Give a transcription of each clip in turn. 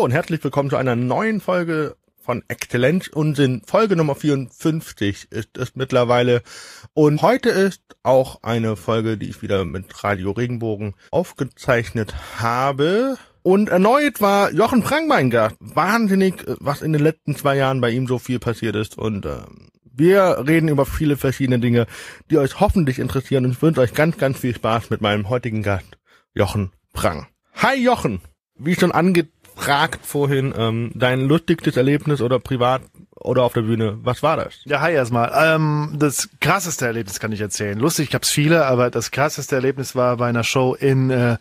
Hallo und herzlich willkommen zu einer neuen Folge von Exzellenz Unsinn. Folge Nummer 54 ist es mittlerweile. Und heute ist auch eine Folge, die ich wieder mit Radio Regenbogen aufgezeichnet habe. Und erneut war Jochen Frank mein Gast. Wahnsinnig, was in den letzten zwei Jahren bei ihm so viel passiert ist. Und äh, wir reden über viele verschiedene Dinge, die euch hoffentlich interessieren. Und ich wünsche euch ganz, ganz viel Spaß mit meinem heutigen Gast, Jochen Prang. Hi Jochen! Wie schon angefragt vorhin, ähm, dein lustigstes Erlebnis oder privat oder auf der Bühne, was war das? Ja, hi erstmal. Ähm, das krasseste Erlebnis kann ich erzählen. Lustig gab's viele, aber das krasseste Erlebnis war bei einer Show in äh,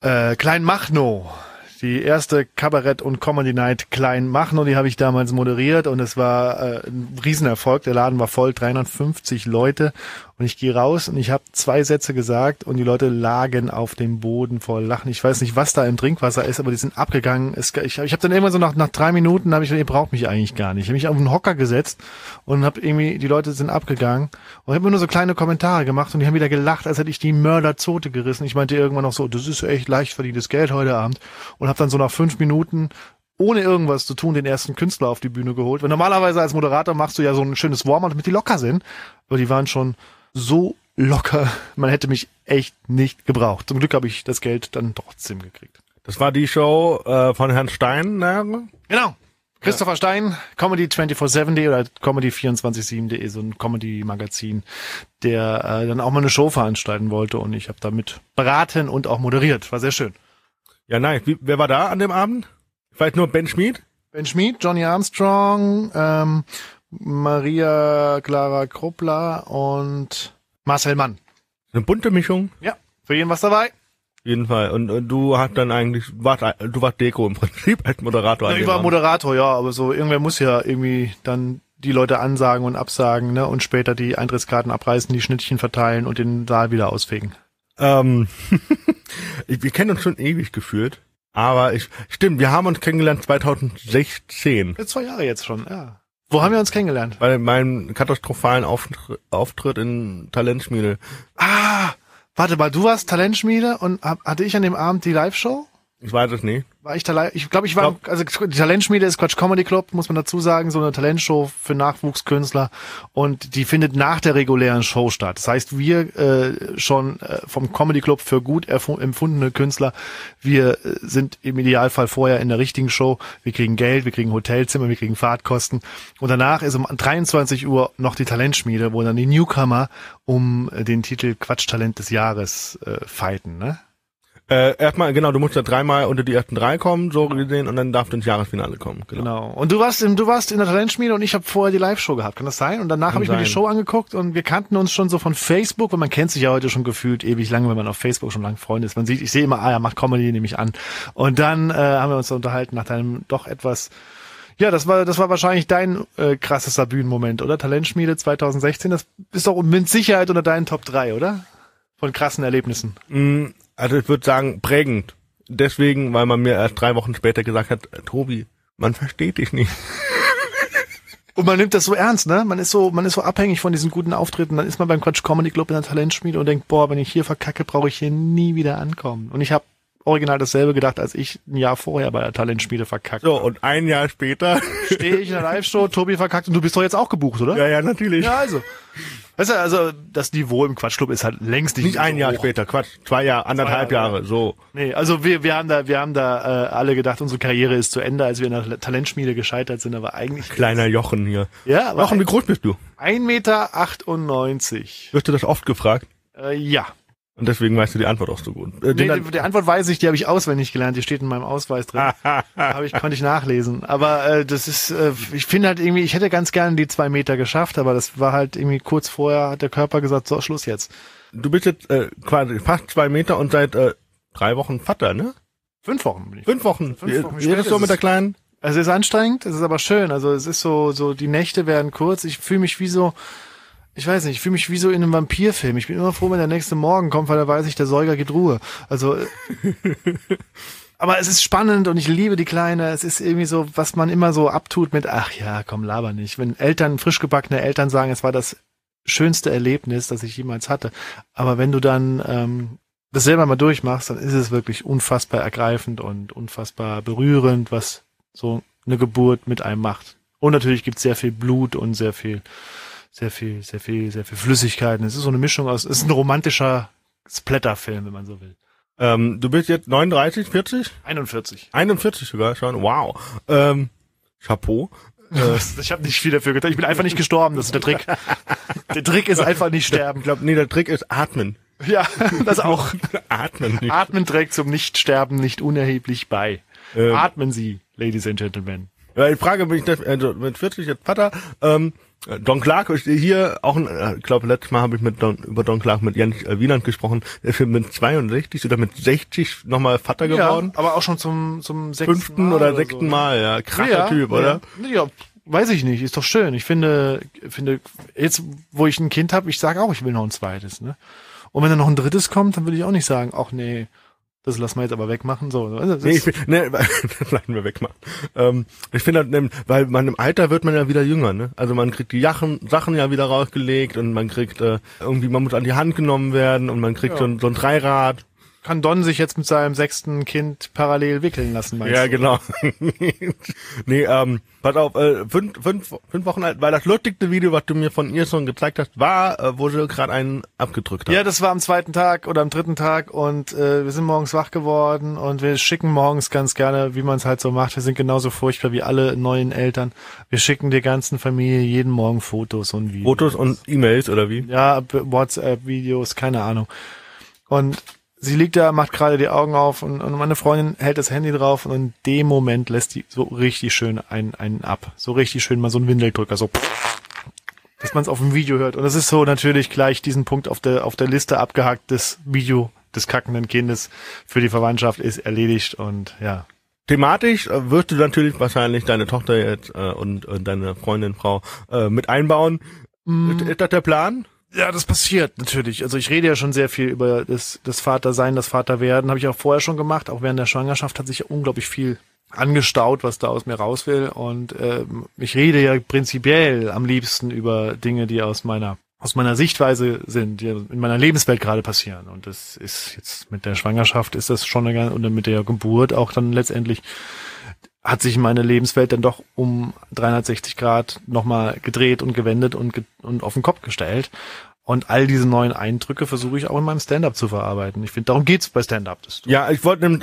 äh, Kleinmachnow. Die erste Kabarett- und Comedy Night Kleinmachnow, die habe ich damals moderiert und es war äh, ein Riesenerfolg. Der Laden war voll, 350 Leute und ich gehe raus und ich habe zwei Sätze gesagt und die Leute lagen auf dem Boden vor Lachen. Ich weiß nicht, was da im Trinkwasser ist, aber die sind abgegangen. Es, ich ich habe dann irgendwann so nach, nach drei Minuten, habe ich gesagt, ihr braucht mich eigentlich gar nicht. Ich habe mich auf einen Hocker gesetzt und habe irgendwie, die Leute sind abgegangen und habe nur so kleine Kommentare gemacht und die haben wieder gelacht, als hätte ich die Mörderzote gerissen. Ich meinte irgendwann noch so, das ist echt leicht verdientes Geld heute Abend und habe dann so nach fünf Minuten ohne irgendwas zu tun den ersten Künstler auf die Bühne geholt. Weil normalerweise als Moderator machst du ja so ein schönes Warm-up, damit die locker sind. Aber die waren schon so locker, man hätte mich echt nicht gebraucht. Zum Glück habe ich das Geld dann trotzdem gekriegt. Das war die Show äh, von Herrn Stein, ne? Genau. Christopher ja. Stein, Comedy247.de oder Comedy247.de, so ein Comedy-Magazin, der äh, dann auch mal eine Show veranstalten wollte und ich habe damit beraten und auch moderiert. War sehr schön. Ja, nice. Wie, wer war da an dem Abend? Vielleicht nur Ben Schmid? Ben Schmid, Johnny Armstrong, ähm, Maria Clara Kruppler und Marcel Mann. Eine bunte Mischung. Ja, für jeden was dabei. Jeden Fall. Und, und du hast dann eigentlich, warst, du warst Deko im Prinzip als Moderator. Ja, ich war. Moderator, ja, aber so irgendwer muss ja irgendwie dann die Leute ansagen und absagen, ne, und später die Eintrittskarten abreißen, die Schnittchen verteilen und den Saal wieder ausfegen. Ähm, wir kennen uns schon ewig gefühlt. Aber ich, stimmt, wir haben uns kennengelernt 2016. Zwei Jahre jetzt schon, ja. Wo haben wir uns kennengelernt? Bei meinem katastrophalen Auftritt, in Talentschmiede. Ah, warte mal, du warst Talentschmiede und hatte ich an dem Abend die Live-Show? Ich weiß es nicht. War ich da Ich glaube, ich war, glaub, also die Talentschmiede ist Quatsch Comedy Club, muss man dazu sagen, so eine Talentshow für Nachwuchskünstler und die findet nach der regulären Show statt. Das heißt, wir äh, schon äh, vom Comedy Club für gut empfundene Künstler, wir äh, sind im Idealfall vorher in der richtigen Show, wir kriegen Geld, wir kriegen Hotelzimmer, wir kriegen Fahrtkosten und danach ist um 23 Uhr noch die Talentschmiede, wo dann die Newcomer um äh, den Titel Quatschtalent des Jahres äh, fighten, ne? Äh, erstmal, genau, du musst ja dreimal unter die ersten drei kommen, so gesehen, und dann darfst du ins Jahresfinale kommen. Genau. genau. Und du warst, im, du warst in der Talentschmiede und ich habe vorher die Live-Show gehabt, kann das sein? Und danach habe ich mir die Show angeguckt und wir kannten uns schon so von Facebook, und man kennt sich ja heute schon gefühlt ewig lange, wenn man auf Facebook schon lange Freunde ist. Man sieht, ich sehe immer, ah, er macht Comedy, nehme ich an. Und dann äh, haben wir uns unterhalten nach deinem doch etwas ja, das war, das war wahrscheinlich dein äh, krassester Bühnenmoment, oder? Talentschmiede 2016, das ist doch mit Sicherheit unter deinen Top 3, oder? Von krassen Erlebnissen. Mm, also ich würde sagen, prägend. Deswegen, weil man mir erst drei Wochen später gesagt hat, Tobi, man versteht dich nicht. Und man nimmt das so ernst, ne? Man ist so, man ist so abhängig von diesen guten Auftritten. Dann ist man beim Quatsch Comedy Club in der Talentschmiede und denkt, boah, wenn ich hier verkacke, brauche ich hier nie wieder ankommen. Und ich habe original dasselbe gedacht, als ich ein Jahr vorher bei der Talentschmiede verkackt So, und ein Jahr später stehe ich in der Live-Show, Tobi verkackt und du bist doch jetzt auch gebucht, oder? Ja, ja, natürlich. Ja, also. Weißt du, also das Niveau im Quatschclub ist halt längst nicht, nicht ein Jahr hoch. später, Quatsch, zwei Jahre, anderthalb Jahre, Jahre, so. Nee, also wir, wir haben da, wir haben da äh, alle gedacht, unsere Karriere ist zu Ende, als wir in der Talentschmiede gescheitert sind, aber eigentlich. Kleiner Jochen hier. Ja, Jochen, wie groß bist du? Ein Meter. achtundneunzig. Wirst du das oft gefragt? Äh, ja. Und deswegen weißt du die Antwort auch so gut. Äh, nee, die, die, Antwort weiß ich, die habe ich auswendig gelernt, die steht in meinem Ausweis drin. habe ich, konnte ich nachlesen. Aber äh, das ist, äh, ich finde halt irgendwie, ich hätte ganz gerne die zwei Meter geschafft, aber das war halt irgendwie kurz vorher, hat der Körper gesagt, so, Schluss jetzt. Du bist jetzt äh, quasi fast zwei Meter und seit äh, drei Wochen Vater, ne? Fünf Wochen bin ich. Fünf Wochen. Fünf Wochen. Wie, wie so mit der Kleinen? Also es ist anstrengend, es ist aber schön. Also es ist so, so die Nächte werden kurz. Ich fühle mich wie so, ich weiß nicht, ich fühle mich wie so in einem Vampirfilm. Ich bin immer froh, wenn der nächste Morgen kommt, weil da weiß ich, der Säuger geht Ruhe. Also, äh, aber es ist spannend und ich liebe die Kleine. Es ist irgendwie so, was man immer so abtut mit, ach ja, komm, laber nicht. Wenn Eltern, frisch gebackene Eltern sagen, es war das schönste Erlebnis, das ich jemals hatte. Aber wenn du dann ähm, das selber mal durchmachst, dann ist es wirklich unfassbar ergreifend und unfassbar berührend, was so eine Geburt mit einem macht. Und natürlich gibt es sehr viel Blut und sehr viel, sehr viel, sehr viel, sehr viel Flüssigkeiten. Es ist so eine Mischung aus, es ist ein romantischer Splatterfilm, wenn man so will. Ähm, du bist jetzt 39, 40? 41. 41 sogar schon. Wow. Ähm, Chapeau. Ich habe nicht viel dafür getan. Ich bin einfach nicht gestorben. Das ist der Trick. Der Trick ist einfach nicht sterben. Ich glaube, nee, der Trick ist atmen. Ja, das auch. atmen. Nicht. Atmen trägt zum Nichtsterben nicht unerheblich bei. Ähm, Atmen Sie, Ladies and Gentlemen. Ja, ich frage mich, also mit 40 jetzt Vater, ähm, Don Clark ist hier auch, ein, äh, ich glaube, letztes Mal habe ich mit Don, über Don Clark mit Jens äh, Wieland gesprochen, der ist mit 62 oder mit 60 nochmal Vater geworden. Ja, aber auch schon zum, zum sechsten Fünften Mal oder, sechsten so, Mal, ja. Krasser ja, Typ, oder? Ja, ja, weiß ich nicht, ist doch schön. Ich finde, finde, jetzt, wo ich ein Kind habe, ich sage auch, ich will noch ein zweites, ne? Und wenn dann noch ein drittes kommt, dann würde ich auch nicht sagen, ach nee, das lassen wir jetzt aber wegmachen. So, nee, ich, nee, das lassen wir wegmachen. Ähm, ich finde, halt, weil man im Alter wird man ja wieder jünger, ne? Also man kriegt die Jachen, Sachen ja wieder rausgelegt und man kriegt äh, irgendwie, man muss an die Hand genommen werden und man kriegt ja. so, ein, so ein Dreirad kann Don sich jetzt mit seinem sechsten Kind parallel wickeln lassen, meinst Ja, du? genau. nee, ähm, pass auf, äh, fünf, fünf, fünf Wochen alt, weil das lustigste Video, was du mir von ihr schon gezeigt hast, war, äh, wo sie gerade einen abgedrückt hat. Ja, das war am zweiten Tag oder am dritten Tag und äh, wir sind morgens wach geworden und wir schicken morgens ganz gerne, wie man es halt so macht, wir sind genauso furchtbar wie alle neuen Eltern. Wir schicken der ganzen Familie jeden Morgen Fotos und Videos. Fotos und E-Mails oder wie? Ja, WhatsApp-Videos, keine Ahnung. Und sie liegt da, macht gerade die Augen auf und, und, meine Freundin hält das Handy drauf und in dem Moment lässt die so richtig schön einen, einen ab. So richtig schön mal so ein Windeldrücker, so dass man es auf dem Video hört. Und das ist so natürlich gleich diesen Punkt auf der, auf der Liste abgehakt, das Video des kackenden Kindes für die Verwandtschaft ist erledigt und ja. Thematisch äh, wirst du natürlich wahrscheinlich deine Tochter jetzt äh, und, und deine Freundin, Frau äh, mit einbauen. Mm. Ist, ist das der Plan? Ja, das passiert natürlich. Also ich rede ja schon sehr viel über das, das Vatersein, das Vaterwerden. Habe ich auch vorher schon gemacht. Auch während der Schwangerschaft hat sich ja unglaublich viel angestaut, was da aus mir raus will. Und äh, ich rede ja prinzipiell am liebsten über Dinge, die aus meiner aus meiner Sichtweise sind, die in meiner Lebenswelt gerade passieren. Und das ist jetzt mit der Schwangerschaft ist das schon eine, und mit der Geburt auch dann letztendlich hat sich meine Lebenswelt dann doch um 360 Grad nochmal gedreht und gewendet und, ge und auf den Kopf gestellt. Und all diese neuen Eindrücke versuche ich auch in meinem Stand-up zu verarbeiten. Ich finde, darum geht's bei Stand-up. Ja, ich wollte,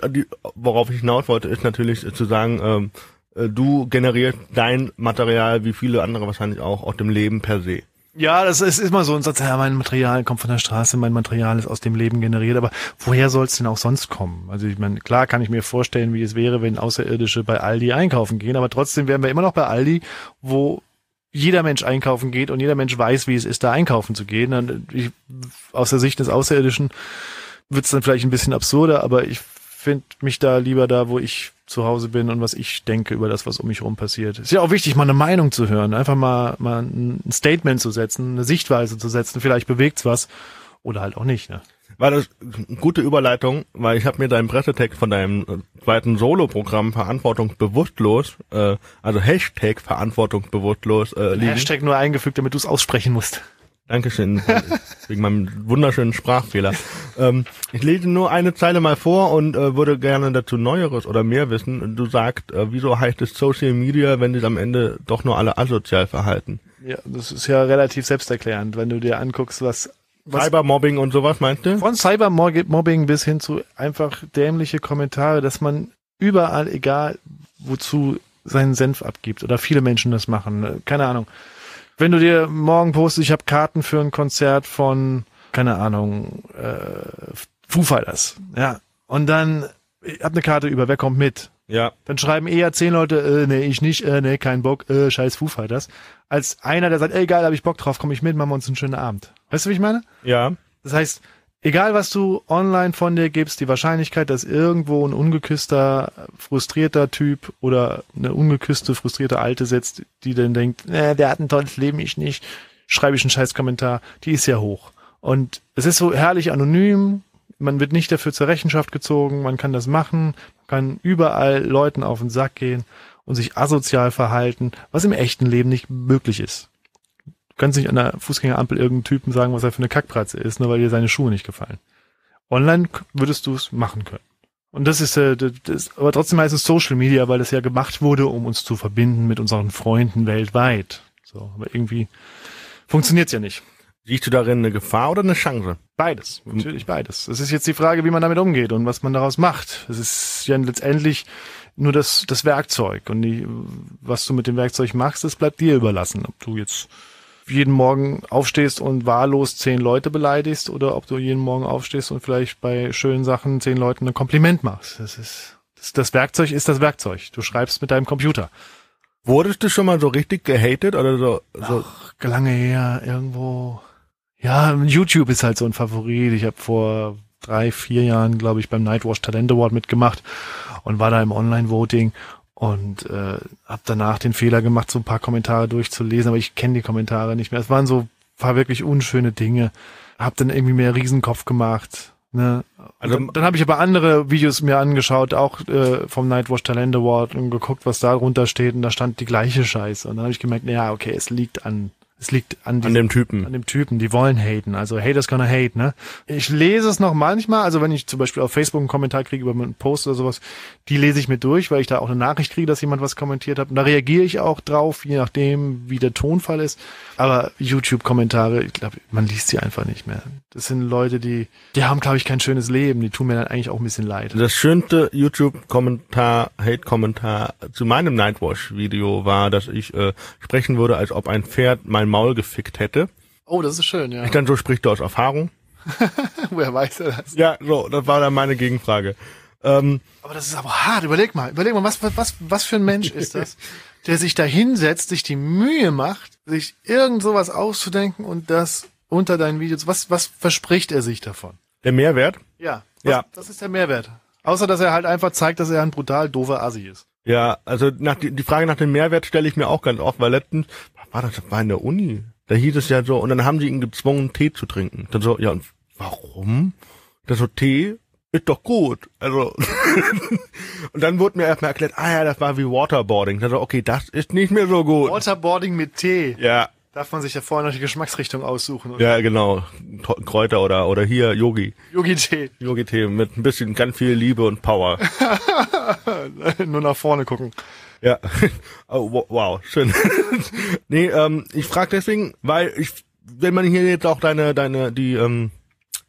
worauf ich hinaus wollte, ist natürlich zu sagen, ähm, äh, du generierst dein Material, wie viele andere wahrscheinlich auch, aus dem Leben per se. Ja, das ist immer so ein Satz, ja, mein Material kommt von der Straße, mein Material ist aus dem Leben generiert, aber woher soll es denn auch sonst kommen? Also ich meine, klar kann ich mir vorstellen, wie es wäre, wenn Außerirdische bei Aldi einkaufen gehen, aber trotzdem wären wir immer noch bei Aldi, wo jeder Mensch einkaufen geht und jeder Mensch weiß, wie es ist, da einkaufen zu gehen. Und ich, aus der Sicht des Außerirdischen wird es dann vielleicht ein bisschen absurder, aber ich finde mich da lieber da, wo ich zu Hause bin und was ich denke über das, was um mich herum passiert. Ist ja auch wichtig, mal eine Meinung zu hören, einfach mal, mal ein Statement zu setzen, eine Sichtweise zu setzen, vielleicht bewegt's was oder halt auch nicht. Ne? War das eine gute Überleitung, weil ich habe mir deinen Pressetext von deinem äh, zweiten Solo-Programm Verantwortung bewusstlos, äh, also Hashtag Verantwortung bewusstlos äh, liegen. Hashtag nur eingefügt, damit du es aussprechen musst. Dankeschön, wegen meinem wunderschönen Sprachfehler. Ähm, ich lese nur eine Zeile mal vor und äh, würde gerne dazu Neueres oder mehr wissen. Du sagst, äh, wieso heißt es Social Media, wenn sich am Ende doch nur alle asozial verhalten? Ja, das ist ja relativ selbsterklärend, wenn du dir anguckst, was was Cybermobbing und sowas meinst du? Von Cybermobbing bis hin zu einfach dämliche Kommentare, dass man überall, egal wozu, seinen Senf abgibt oder viele Menschen das machen. Keine Ahnung wenn du dir morgen postest, ich habe Karten für ein Konzert von, keine Ahnung, äh, Foo Fighters, ja, und dann, ich hab eine Karte über, wer kommt mit? Ja. Dann schreiben eher zehn Leute, äh, nee, ich nicht, äh, nee, kein Bock, äh, scheiß Foo Fighters, als einer, der sagt, ey, geil, hab ich Bock drauf, komm ich mit, machen wir uns einen schönen Abend. Weißt du, wie ich meine? Ja. Das heißt, egal was du online von dir gibst, die Wahrscheinlichkeit, dass irgendwo ein ungeküsster, frustrierter Typ oder eine ungeküsste, frustrierte Alte sitzt, die dann denkt, äh, der hat ein tolles Leben, ich nicht, schreibe ich einen scheiß Kommentar, die ist ja hoch. Und es ist so herrlich anonym, man wird nicht dafür zur Rechenschaft gezogen, man kann das machen, man kann überall Leuten auf den Sack gehen und sich asozial verhalten, was im echten Leben nicht möglich ist. Du kannst nicht an der Fußgängerampel irgendeinem Typen sagen, was er für eine Kackpratze ist, nur weil dir seine Schuhe nicht gefallen. Online würdest du es machen können. Und das ist, äh, das, das, aber trotzdem heißt es Social Media, weil das ja gemacht wurde, um uns zu verbinden mit unseren Freunden weltweit. So, aber irgendwie funktioniert's ja nicht. Siehst du darin eine Gefahr oder eine Chance? Beides, natürlich beides. Es ist jetzt die Frage, wie man damit umgeht und was man daraus macht. Es ist ja letztendlich nur das, das Werkzeug und die, was du mit dem Werkzeug machst, das bleibt dir überlassen. Ob du jetzt jeden Morgen aufstehst und wahllos zehn Leute beleidigst oder ob du jeden Morgen aufstehst und vielleicht bei schönen Sachen zehn Leuten ein Kompliment machst. Das ist, das, das Werkzeug ist das Werkzeug. Du schreibst mit deinem Computer. Wurdest du schon mal so richtig gehatet oder so? so? Ach, lange her, irgendwo. Ja, YouTube ist halt so ein Favorit. Ich habe vor drei, vier Jahren, glaube ich, beim Nightwatch Talent Award mitgemacht und war da im Online-Voting und äh, habe danach den Fehler gemacht, so ein paar Kommentare durchzulesen, aber ich kenne die Kommentare nicht mehr. Es waren so paar wirklich unschöne Dinge. Hab dann irgendwie mehr Riesenkopf gemacht. Ne? Also dann, dann habe ich aber andere Videos mir angeschaut, auch äh, vom Nightwatch Talent Award und geguckt, was da drunter steht und da stand die gleiche Scheiße und dann habe ich gemerkt, ja okay, es liegt an es liegt an, diesem, an dem Typen. An dem Typen, die wollen haten. Also haters gonna hate, ne? Ich lese es noch manchmal, also wenn ich zum Beispiel auf Facebook einen Kommentar kriege über einen Post oder sowas, die lese ich mir durch, weil ich da auch eine Nachricht kriege, dass jemand was kommentiert hat. Und da reagiere ich auch drauf, je nachdem, wie der Tonfall ist. Aber YouTube-Kommentare, ich glaube, man liest sie einfach nicht mehr. Das sind Leute, die, die haben, glaube ich, kein schönes Leben. Die tun mir dann eigentlich auch ein bisschen leid. Das schönste YouTube-Kommentar, Hate-Kommentar zu meinem Nightwash-Video war, dass ich äh, sprechen würde, als ob ein Pferd mein Maul gefickt hätte. Oh, das ist schön, ja. Ich dann so spricht du aus Erfahrung. Woher weiß er das? Ja, so, das war dann meine Gegenfrage. Ähm, aber das ist aber hart. Überleg mal, überleg mal, was, was, was für ein Mensch ist das, der sich da hinsetzt, sich die Mühe macht, sich irgend sowas auszudenken und das unter deinen Videos. Was, was verspricht er sich davon? Der Mehrwert? Ja. Was, ja. Das ist der Mehrwert. Außer, dass er halt einfach zeigt, dass er ein brutal doofer Assi ist. Ja, also nach, die, die Frage nach dem Mehrwert stelle ich mir auch ganz oft, weil letztens, war das, war in der Uni. Da hieß es ja so, und dann haben die ihn gezwungen, Tee zu trinken. Dann so, ja, und warum? Das so, Tee ist doch gut. Also, und dann wurde mir erstmal erklärt, ah ja, das war wie Waterboarding. Dann so, okay, das ist nicht mehr so gut. Waterboarding mit Tee. Ja. Darf man sich ja vorher noch die Geschmacksrichtung aussuchen. Oder? Ja, genau. Kräuter oder, oder hier Yogi. Yogi-Tee. Yogi-Tee mit ein bisschen ganz viel Liebe und Power. Nur nach vorne gucken. Ja. Oh, wow, schön. nee, ähm, ich frage deswegen, weil ich, wenn man hier jetzt auch deine, deine, die, ähm,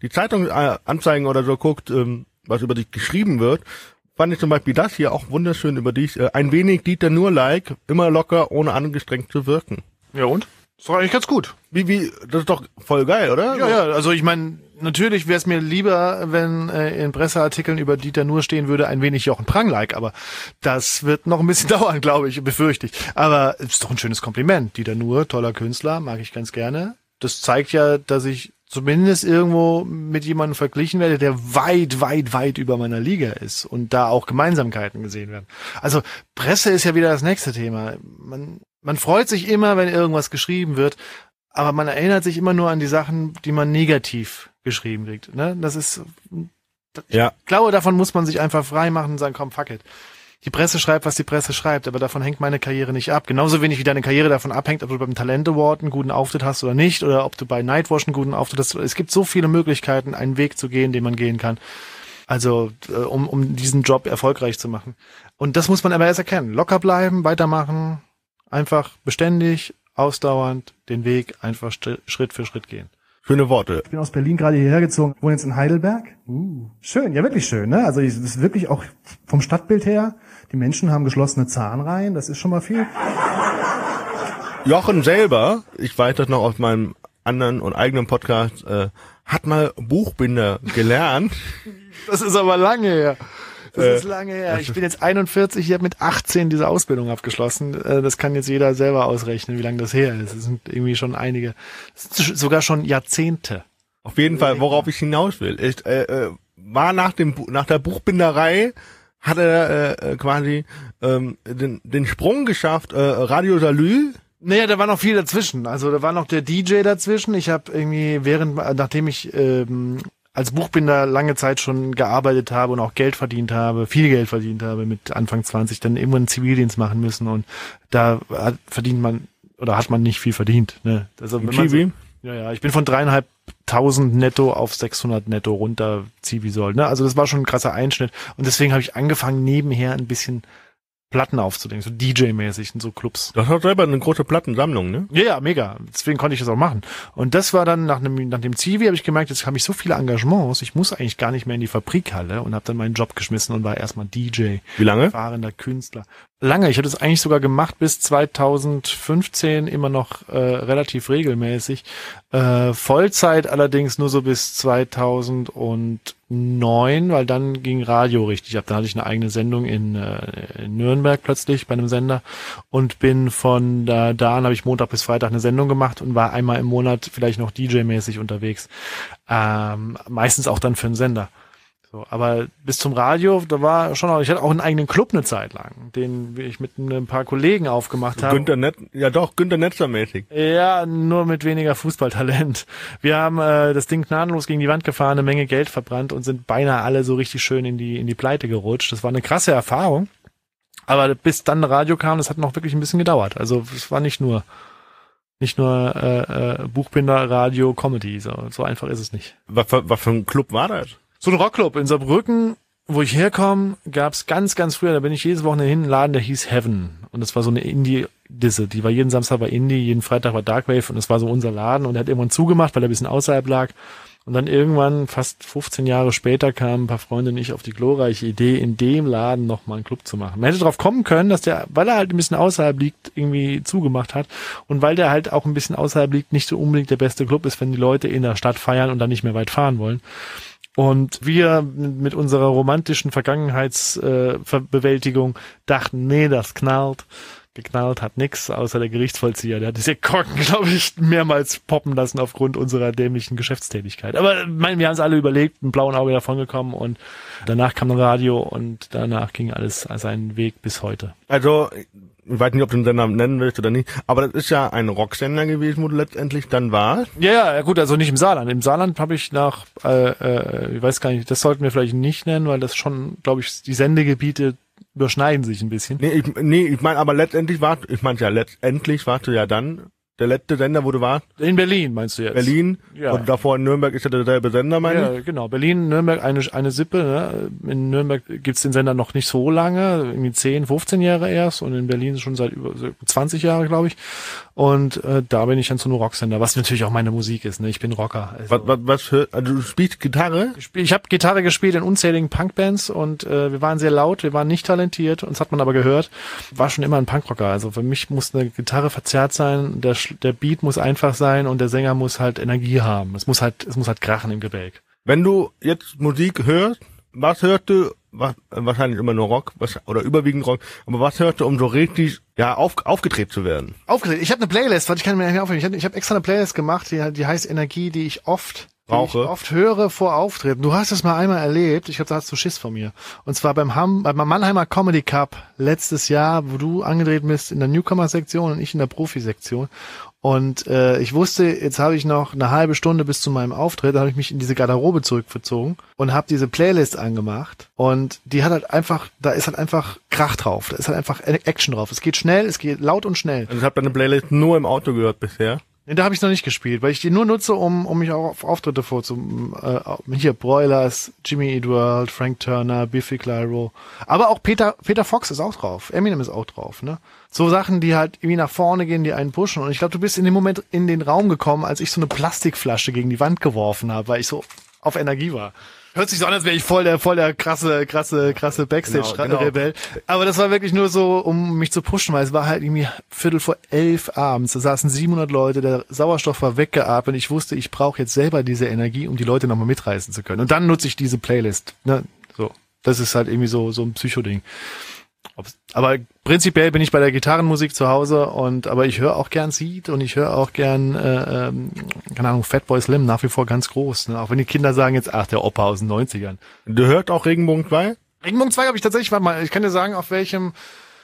die Zeitung äh, anzeigen oder so guckt, ähm, was über dich geschrieben wird, fand ich zum Beispiel das hier auch wunderschön über dich. Äh, ein wenig Dieter nur like, immer locker, ohne angestrengt zu wirken. Ja und? Das war eigentlich ganz gut. Wie, wie, das ist doch voll geil, oder? Ja, ja, also ich meine, natürlich wäre es mir lieber, wenn äh, in Presseartikeln über Dieter nur stehen würde, ein wenig Jochen Prang-like, aber das wird noch ein bisschen dauern, glaube ich, befürchte ich. Aber ist doch ein schönes Kompliment. Dieter Nur, toller Künstler, mag ich ganz gerne. Das zeigt ja, dass ich zumindest irgendwo mit jemandem verglichen werde, der weit, weit, weit über meiner Liga ist und da auch Gemeinsamkeiten gesehen werden. Also Presse ist ja wieder das nächste Thema. Man man freut sich immer, wenn irgendwas geschrieben wird, aber man erinnert sich immer nur an die Sachen, die man negativ geschrieben kriegt. Ne? Das ist, ja. ich glaube, davon muss man sich einfach frei machen und sagen, komm, fuck it. Die Presse schreibt, was die Presse schreibt, aber davon hängt meine Karriere nicht ab. Genauso wenig wie deine Karriere davon abhängt, ob du beim Talent Award einen guten Auftritt hast oder nicht, oder ob du bei Nightwash einen guten Auftritt hast. Es gibt so viele Möglichkeiten, einen Weg zu gehen, den man gehen kann. Also, äh, um, um diesen Job erfolgreich zu machen. Und das muss man aber erst erkennen. Locker bleiben, weitermachen, Einfach beständig, ausdauernd den Weg einfach Schritt für Schritt gehen. Schöne Worte. Ich bin aus Berlin gerade hierher gezogen, wohne jetzt in Heidelberg. Uh, schön, ja wirklich schön, ne? Also es ist wirklich auch vom Stadtbild her. Die Menschen haben geschlossene Zahnreihen, das ist schon mal viel. Jochen selber, ich weiß das noch aus meinem anderen und eigenen Podcast, äh, hat mal Buchbinder gelernt. das ist aber lange her. Das äh, ist lange her. Ich bin jetzt 41, ich habe mit 18 diese Ausbildung abgeschlossen. Äh, das kann jetzt jeder selber ausrechnen, wie lange das her ist. Das sind irgendwie schon einige, sogar schon Jahrzehnte. Auf jeden Fall, worauf ich hinaus will, ist, äh, äh, war nach dem nach der Buchbinderei hat er äh, äh, quasi ähm, den, den Sprung geschafft, äh, Radio Salü naja, da war noch viel dazwischen. Also da war noch der DJ dazwischen. Ich habe irgendwie während, nachdem ich ähm, als Buchbinder lange Zeit schon gearbeitet habe und auch Geld verdient habe, viel Geld verdient habe mit Anfang 20, dann irgendwann Zivildienst machen müssen und da hat, verdient man oder hat man nicht viel verdient. Ne? Also, Im Kiwi? Ja, ja, ich bin von dreieinhalbtausend netto auf 600 netto runter Zivisol. Ne? Also das war schon ein krasser Einschnitt. Und deswegen habe ich angefangen, nebenher ein bisschen Platten aufzulegen, so DJ-mäßig in so Clubs. Hast auch selber eine große Plattensammlung, ne? Ja, ja, mega. Deswegen konnte ich das auch machen. Und das war dann nach, einem, nach dem Zivi habe ich gemerkt, jetzt habe ich so viele Engagements, ich muss eigentlich gar nicht mehr in die Fabrikhalle und habe dann meinen Job geschmissen und war erstmal DJ. Wie lange? Fahrender Künstler. Lange. Ich habe das eigentlich sogar gemacht bis 2015, immer noch äh, relativ regelmäßig. Äh, Vollzeit allerdings nur so bis 2009, weil dann ging Radio richtig ab. Da hatte ich eine eigene Sendung in, äh, in Nürnberg plötzlich bei einem Sender und bin von da, da an habe ich Montag bis Freitag eine Sendung gemacht und war einmal im Monat vielleicht noch DJ-mäßig unterwegs. Ähm, meistens auch dann für einen Sender. So, aber bis zum Radio, da war schon auch, ich hatte auch einen eigenen Club eine Zeit lang, den ich mit ein paar Kollegen aufgemacht habe. Günter Net, ja doch, Günter Netzer mäßig. Ja, nur mit weniger Fußballtalent. Wir haben äh, das Ding gnadenlos gegen die Wand gefahren, eine Menge Geld verbrannt und sind beinahe alle so richtig schön in die, in die Pleite gerutscht. Das war eine krasse Erfahrung. Aber bis dann Radio kam, das hat noch wirklich ein bisschen gedauert. Also es war nicht nur nicht nur äh, äh, Buchbinder, Radio, Comedy. So, so einfach ist es nicht. Was, was für ein Club war das? So ein Rockclub in Saarbrücken, wo ich herkomme, gab's ganz, ganz früher, da bin ich jedes Wochenende hin, einen Laden, der hieß Heaven. Und das war so eine Indie-Disse. Die war jeden Samstag bei Indie, jeden Freitag war Darkwave und das war so unser Laden und der hat irgendwann zugemacht, weil er ein bisschen außerhalb lag. Und dann irgendwann, fast 15 Jahre später, kamen ein paar Freunde und ich auf die glorreiche Idee, in dem Laden nochmal einen Club zu machen. Man hätte drauf kommen können, dass der, weil er halt ein bisschen außerhalb liegt, irgendwie zugemacht hat. Und weil der halt auch ein bisschen außerhalb liegt, nicht so unbedingt der beste Club ist, wenn die Leute in der Stadt feiern und dann nicht mehr weit fahren wollen. Und wir mit unserer romantischen Vergangenheitsbewältigung dachten, nee, das knallt. Geknallt hat nix, außer der Gerichtsvollzieher. Der hat diese Korken, glaube ich, mehrmals poppen lassen aufgrund unserer dämlichen Geschäftstätigkeit. Aber ich meine, wir haben es alle überlegt, ein blauen Auge davon gekommen und danach kam ein Radio und danach ging alles seinen Weg bis heute. Also, ich weiß nicht, ob du den Namen nennen willst oder nicht, aber das ist ja ein Rocksender gewesen, wo du letztendlich dann warst. Ja, ja, ja, gut, also nicht im Saarland. Im Saarland habe ich nach, äh, äh, ich weiß gar nicht, das sollten wir vielleicht nicht nennen, weil das schon, glaube ich, die Sendegebiete überschneiden sich ein bisschen. Nee, ich, nee, ich meine, aber letztendlich war, ich meine ja, letztendlich warst du ja dann der letzte Sender, wo du warst, In Berlin meinst du jetzt? Berlin. Ja. Und davor in Nürnberg ist ja derselbe Sender, meine ich. Ja, genau. Berlin, Nürnberg, eine, eine Sippe. Ne? In Nürnberg gibt's den Sender noch nicht so lange, irgendwie 10, 15 Jahre erst und in Berlin schon seit über so 20 Jahre, glaube ich. Und äh, da bin ich dann zu einem Rocksender, was natürlich auch meine Musik ist. Ne? Ich bin Rocker. Also, Was, was, was für, also du spielst Gitarre? ich spiel- ich habe Gitarre gespielt in unzähligen Punkbands und äh, wir waren sehr laut, wir waren nicht talentiert, uns hat man aber gehört. War schon immer ein Punkrocker. Also für mich muss eine Gitarre verzerrt sein, der, der Beat muss einfach sein und der Sänger muss halt Energie haben. Es muss halt, es muss halt krachen im Gebälk. Wenn du jetzt Musik hörst, was hörst du? Was, wahrscheinlich immer nur Rock was, oder überwiegend Rock, aber was hörst du, um so richtig ja auf, aufgedreht zu werden? Aufgeregt. Ich habe eine Playlist, warte, ich kann mir nicht mehr aufhören. Ich habe ich hab extra eine Playlist gemacht, die, die heißt Energie, die ich oft Brauche. Ich oft höre vor Auftreten. Du hast es mal einmal erlebt. Ich glaube, da hast du Schiss von mir. Und zwar beim, Ham, beim Mannheimer Comedy Cup letztes Jahr, wo du angetreten bist in der Newcomer-Sektion und ich in der Profi-Sektion. Und äh, ich wusste, jetzt habe ich noch eine halbe Stunde bis zu meinem Auftritt. Da habe ich mich in diese Garderobe zurückverzogen und habe diese Playlist angemacht. Und die hat halt einfach, da ist halt einfach Krach drauf. Da ist halt einfach Action drauf. Es geht schnell, es geht laut und schnell. Also ich habe deine Playlist nur im Auto gehört bisher. Nee, da habe ich noch nicht gespielt, weil ich die nur nutze, um, um mich auch auf Auftritte vorzu... Äh, hier Broilers, Jimmy World, Frank Turner, Biffy Clyro. Aber auch Peter, Peter Fox ist auch drauf. Eminem ist auch drauf, ne? So Sachen, die halt irgendwie nach vorne gehen, die einen pushen. Und ich glaube, du bist in dem Moment in den Raum gekommen, als ich so eine Plastikflasche gegen die Wand geworfen habe, weil ich so auf Energie war. Hört sich so an, als wäre ich voll der, voll der krasse, krasse, krasse Backstage-Rebell. Aber das war wirklich nur so, um mich zu pushen, weil es war halt irgendwie Viertel vor elf abends. Da saßen 700 Leute, der Sauerstoff war weggeatmet. Ich wusste, ich brauche jetzt selber diese Energie, um die Leute nochmal mitreißen zu können. Und dann nutze ich diese Playlist. Ne? So, das ist halt irgendwie so so ein Psychoding. Ob's- Aber prinzipiell bin ich bei der Gitarrenmusik zu Hause und aber ich höre auch gern Seed und ich höre auch gern, äh, ähm, keine Ahnung, Fatboy Slim nach wie vor ganz groß. Ne? Auch wenn die Kinder sagen jetzt, ach, der Opa aus den 90ern. Du hörst auch Regenbogen 2? Regenbogen 2 habe ich tatsächlich, warte mal, ich kann dir sagen, auf welchem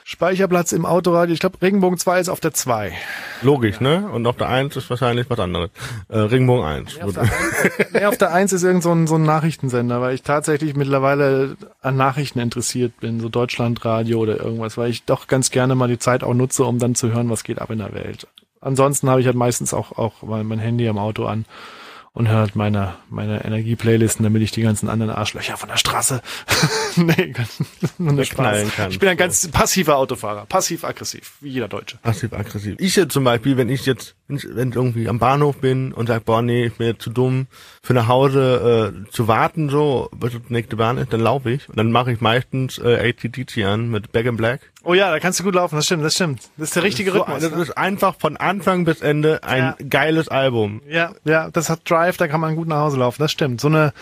Speicherplatz im Autoradio. Ich glaube, Regenbogen 2 ist auf der 2. Logisch, ne? Und auf der 1 ist wahrscheinlich was anderes. Äh, Regenbogen 1. Nee, auf der 1, nee, auf der 1 ist irgend so ein, so ein Nachrichtensender, weil ich tatsächlich mittlerweile an Nachrichten interessiert bin, so Deutschlandradio oder irgendwas, weil ich doch ganz gerne mal die Zeit auch nutze, um dann zu hören, was geht ab in der Welt. ansonsten habe ich halt meistens auch, auch mein, mein Handy am Auto an und hört meine, meine Energie-Playlisten, damit ich die ganzen anderen Arschlöcher von der Straße nee, Knallen kann. Ich bin ein ganz passiver Autofahrer, passiv-aggressiv, wie jeder Deutsche. Passiv-aggressiv. Ich jetzt zum Beispiel, wenn ich jetzt, wenn ich irgendwie am Bahnhof bin und sag, boah, nee, ich bin jetzt zu dumm, für nach Hause äh, zu warten, so, bis die nächste Bahn ist, dann laufe ich. Und dann mache ich meistens äh, ATDT an mit Back in Black. Oh ja, da kannst du gut laufen, das stimmt, das stimmt. Das ist der richtige so, Rhythmus. Das ne? ist einfach von Anfang bis Ende ein Ja. geiles Album. Ja, ja, das hat Drive, da kann man gut nach Hause laufen. Das stimmt. So eine,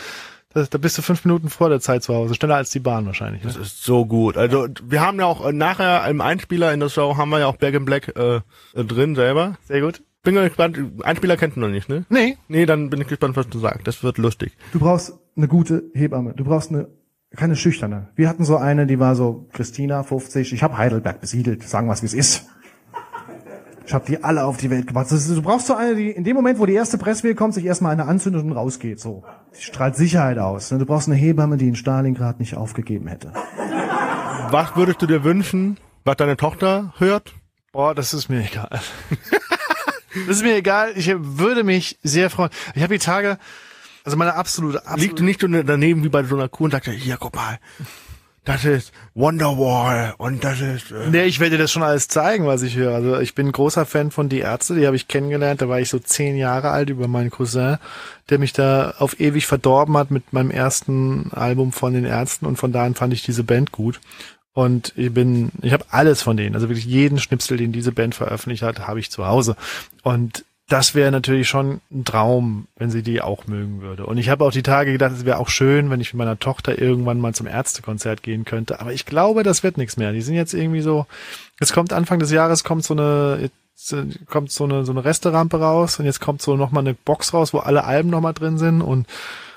das, da bist du fünf Minuten vor der Zeit zu Hause. Schneller als die Bahn wahrscheinlich. Ne? Das ist so gut. Also wir haben ja auch äh, nachher im Einspieler in der Show haben wir ja auch Back in Black äh, äh, drin selber. Sehr gut. Bin gespannt. Einspieler kennt du noch nicht, ne? Nee. Nee, dann bin ich gespannt, was du sagst. Das wird lustig. Du brauchst eine gute Hebamme. Du brauchst eine keine schüchterne. Wir hatten so eine, die war so Christina 50. Ich habe Heidelberg besiedelt. Sagen wir es, wie es ist. Ich habe die alle auf die Welt gebracht. Du brauchst so eine, die in dem Moment, wo die erste Presswelle kommt, sich erstmal eine anzündet und rausgeht. So, die strahlt Sicherheit aus. ne? Du brauchst eine Hebamme, die in Stalingrad nicht aufgegeben hätte. Was würdest du dir wünschen, was deine Tochter hört? Boah, das ist mir egal. das ist mir egal. Ich würde mich sehr freuen. Ich habe die Tage, also meine absolute, Liegt absolute nicht so daneben wie bei so einer Kuh und sagt, ja, hier, guck mal, das ist Wonderwall und das ist... Äh, Nee, ich werde dir das schon alles zeigen, was ich höre. Also ich bin ein großer Fan von Die Ärzte, die habe ich kennengelernt, da war ich so zehn Jahre alt über meinen Cousin, der mich da auf ewig verdorben hat mit meinem ersten Album von den Ärzten und von da an fand ich diese Band gut. Und ich bin, ich habe alles von denen, also wirklich jeden Schnipsel, den diese Band veröffentlicht hat, habe ich zu Hause. Und das wäre natürlich schon ein Traum, wenn sie die auch mögen würde. Und ich habe auch die Tage gedacht, es wäre auch schön, wenn ich mit meiner Tochter irgendwann mal zum Ärztekonzert gehen könnte. Aber ich glaube, das wird nichts mehr. Die sind jetzt irgendwie so, es kommt Anfang des Jahres kommt so eine, kommt so eine, so eine Resterampe raus und jetzt kommt so nochmal eine Box raus, wo alle Alben nochmal drin sind und